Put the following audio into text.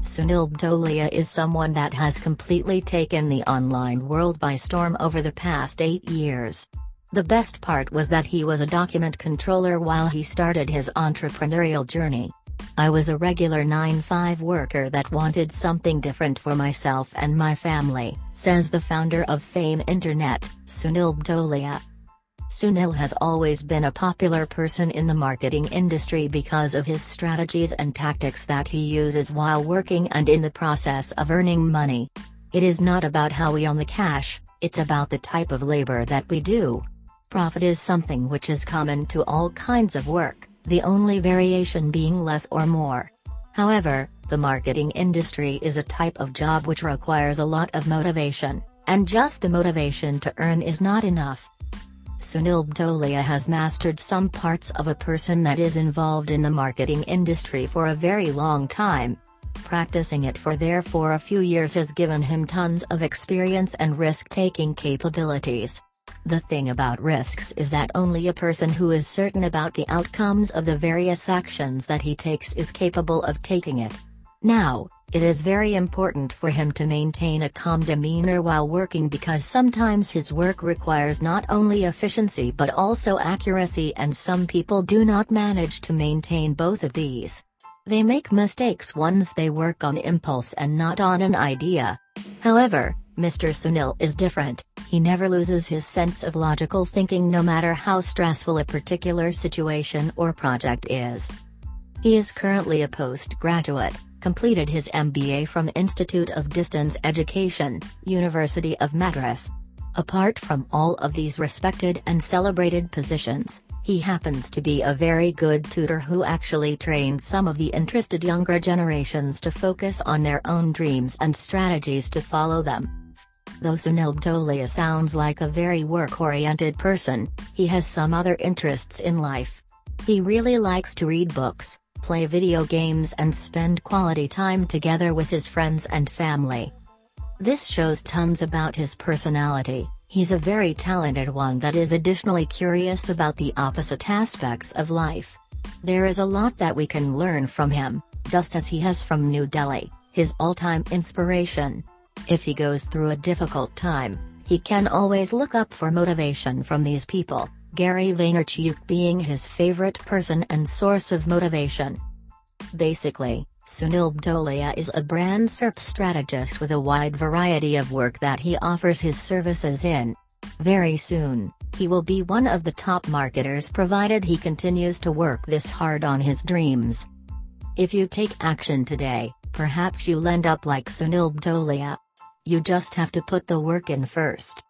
Sunil Butolia is someone that has completely taken the online world by storm over the past eight years. The best part was that he was a document controller while he started his entrepreneurial journey. I was a regular 9-5 worker that wanted something different for myself and my family, says the founder of Fame Internet, Sunil Butolia. Sunil has always been a popular person in the marketing industry because of his strategies and tactics that he uses while working and in the process of earning money. It is not about how we earn the cash, it's about the type of labor that we do. Profit is something which is common to all kinds of work, the only variation being less or more. However, the marketing industry is a type of job which requires a lot of motivation, and just the motivation to earn is not enough. Sunil Butolia has mastered some parts of a person that is involved in the marketing industry for a very long time. Practicing it for therefore a few years has given him tons of experience and risk-taking capabilities. The thing about risks is that only a person who is certain about the outcomes of the various actions that he takes is capable of taking it. Now, it is very important for him to maintain a calm demeanor while working because sometimes his work requires not only efficiency but also accuracy and some people do not manage to maintain both of these. They make mistakes once they work on impulse and not on an idea. However, Mr. Sunil is different, he never loses his sense of logical thinking no matter how stressful a particular situation or project is. He is currently a postgraduate completed his MBA from Institute of Distance Education, University of Madras. Apart from all of these respected and celebrated positions, he happens to be a very good tutor who actually trains some of the interested younger generations to focus on their own dreams and strategies to follow them. Though Sunil Butolia sounds like a very work-oriented person, he has some other interests in life. He really likes to read books, play video games and spend quality time together with his friends and family. This shows tons about his personality, he's a very talented one that is additionally curious about the opposite aspects of life. There is a lot that we can learn from him, just as he has from New Delhi, his all-time inspiration. If he goes through a difficult time, he can always look up for motivation from these people. Gary Vaynerchuk being his favorite person and source of motivation. Basically, Sunil Butolia is a brand SERP strategist with a wide variety of work that he offers his services in. Very soon, he will be one of the top marketers provided he continues to work this hard on his dreams. If you take action today, perhaps you'll end up like Sunil Butolia. You just have to put the work in first.